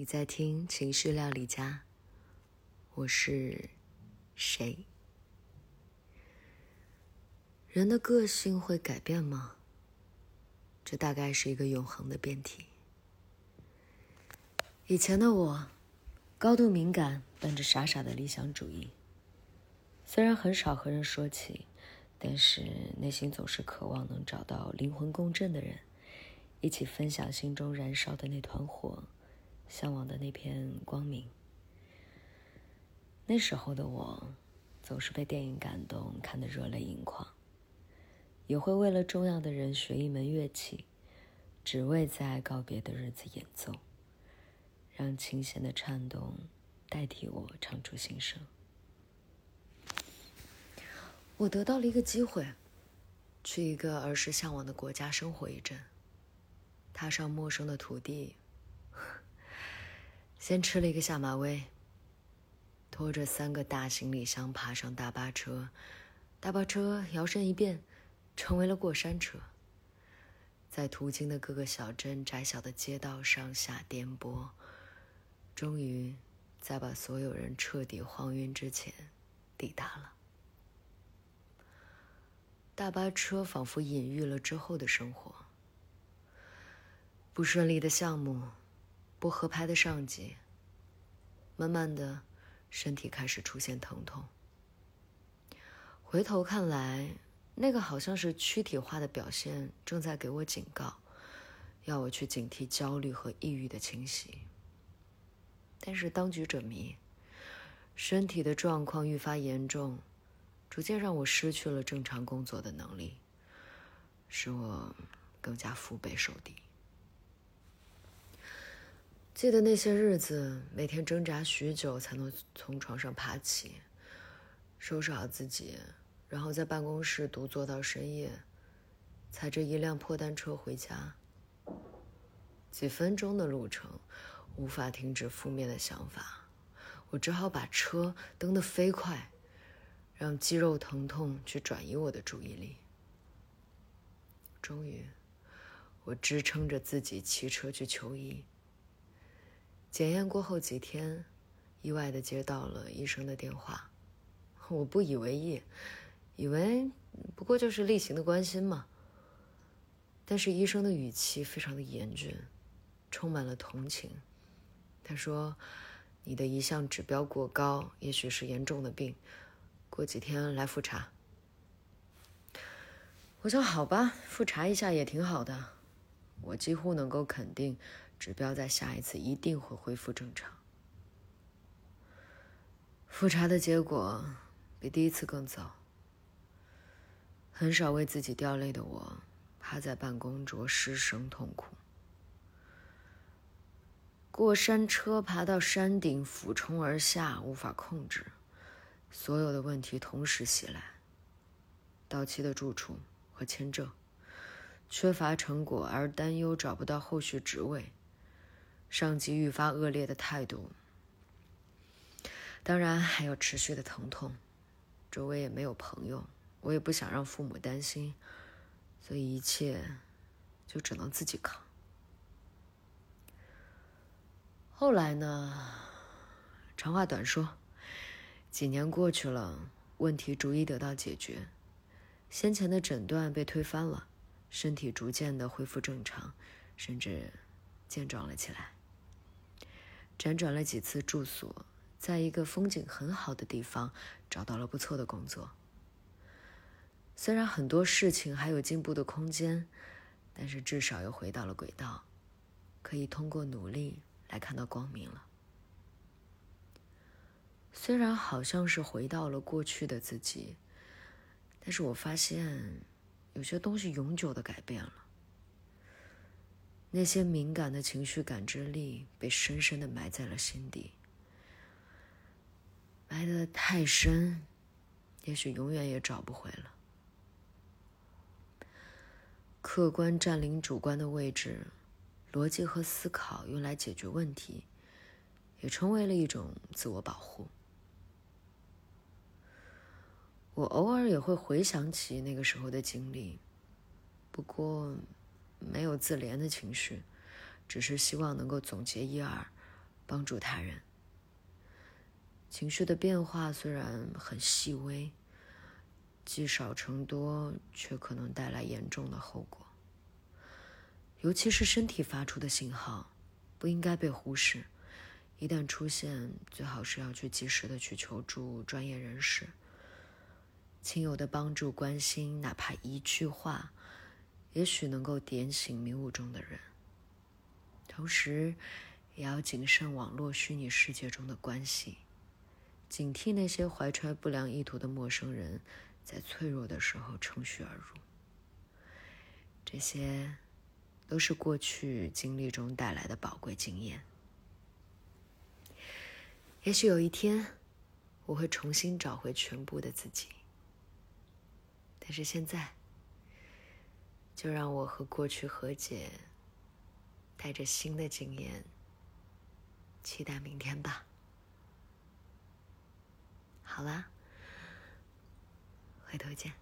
你在听情绪料理家，我是谁？人的个性会改变吗？这大概是一个永恒的辩题。以前的我，高度敏感，本着傻傻的理想主义。虽然很少和人说起，但是内心总是渴望能找到灵魂共振的人，一起分享心中燃烧的那团火，向往的那片光明。那时候的我，总是被电影感动，看得热泪盈眶。也会为了重要的人学一门乐器，只为在告别的日子演奏，让琴弦的颤动代替我唱出心声。我得到了一个机会，去一个儿时向往的国家生活一阵，踏上陌生的土地，先吃了一个下马威，拖着三个大行李箱爬上大巴车，大巴车摇身一变。成为了过山车，在途经的各个小镇、窄小的街道上下颠簸，终于在把所有人彻底晃晕之前抵达了。大巴车仿佛隐喻了之后的生活：不顺利的项目，不合拍的上级，慢慢的，身体开始出现疼痛。回头看来。那个好像是躯体化的表现，正在给我警告，要我去警惕焦虑和抑郁的侵袭。但是当局者迷，身体的状况愈发严重，逐渐让我失去了正常工作的能力，使我更加腹背受敌。记得那些日子，每天挣扎许久才能从床上爬起，收拾好自己。然后在办公室独坐到深夜，踩着一辆破单车回家。几分钟的路程，无法停止负面的想法，我只好把车蹬得飞快，让肌肉疼痛去转移我的注意力。终于，我支撑着自己骑车去求医。检验过后几天，意外的接到了医生的电话，我不以为意。以为不过就是例行的关心嘛。但是医生的语气非常的严峻，充满了同情。他说：“你的一项指标过高，也许是严重的病，过几天来复查。”我想好吧，复查一下也挺好的。我几乎能够肯定，指标在下一次一定会恢复正常。复查的结果比第一次更糟。很少为自己掉泪的我，趴在办公桌失声痛哭。过山车爬到山顶，俯冲而下，无法控制，所有的问题同时袭来：到期的住处和签证，缺乏成果而担忧找不到后续职位，上级愈发恶劣的态度，当然还有持续的疼痛，周围也没有朋友。我也不想让父母担心，所以一切就只能自己扛。后来呢？长话短说，几年过去了，问题逐一得到解决，先前的诊断被推翻了，身体逐渐的恢复正常，甚至健壮了起来。辗转了几次住所，在一个风景很好的地方找到了不错的工作。虽然很多事情还有进步的空间，但是至少又回到了轨道，可以通过努力来看到光明了。虽然好像是回到了过去的自己，但是我发现有些东西永久的改变了。那些敏感的情绪感知力被深深的埋在了心底，埋得太深，也许永远也找不回了。客观占领主观的位置，逻辑和思考用来解决问题，也成为了一种自我保护。我偶尔也会回想起那个时候的经历，不过没有自怜的情绪，只是希望能够总结一二，帮助他人。情绪的变化虽然很细微，积少成多，却可能带来严重的后果。尤其是身体发出的信号，不应该被忽视。一旦出现，最好是要去及时的去求助专业人士。亲友的帮助、关心，哪怕一句话，也许能够点醒迷雾中的人。同时，也要谨慎网络虚拟世界中的关系。警惕那些怀揣不良意图的陌生人，在脆弱的时候乘虚而入。这些，都是过去经历中带来的宝贵经验。也许有一天，我会重新找回全部的自己。但是现在，就让我和过去和解，带着新的经验，期待明天吧。好啦，回头见。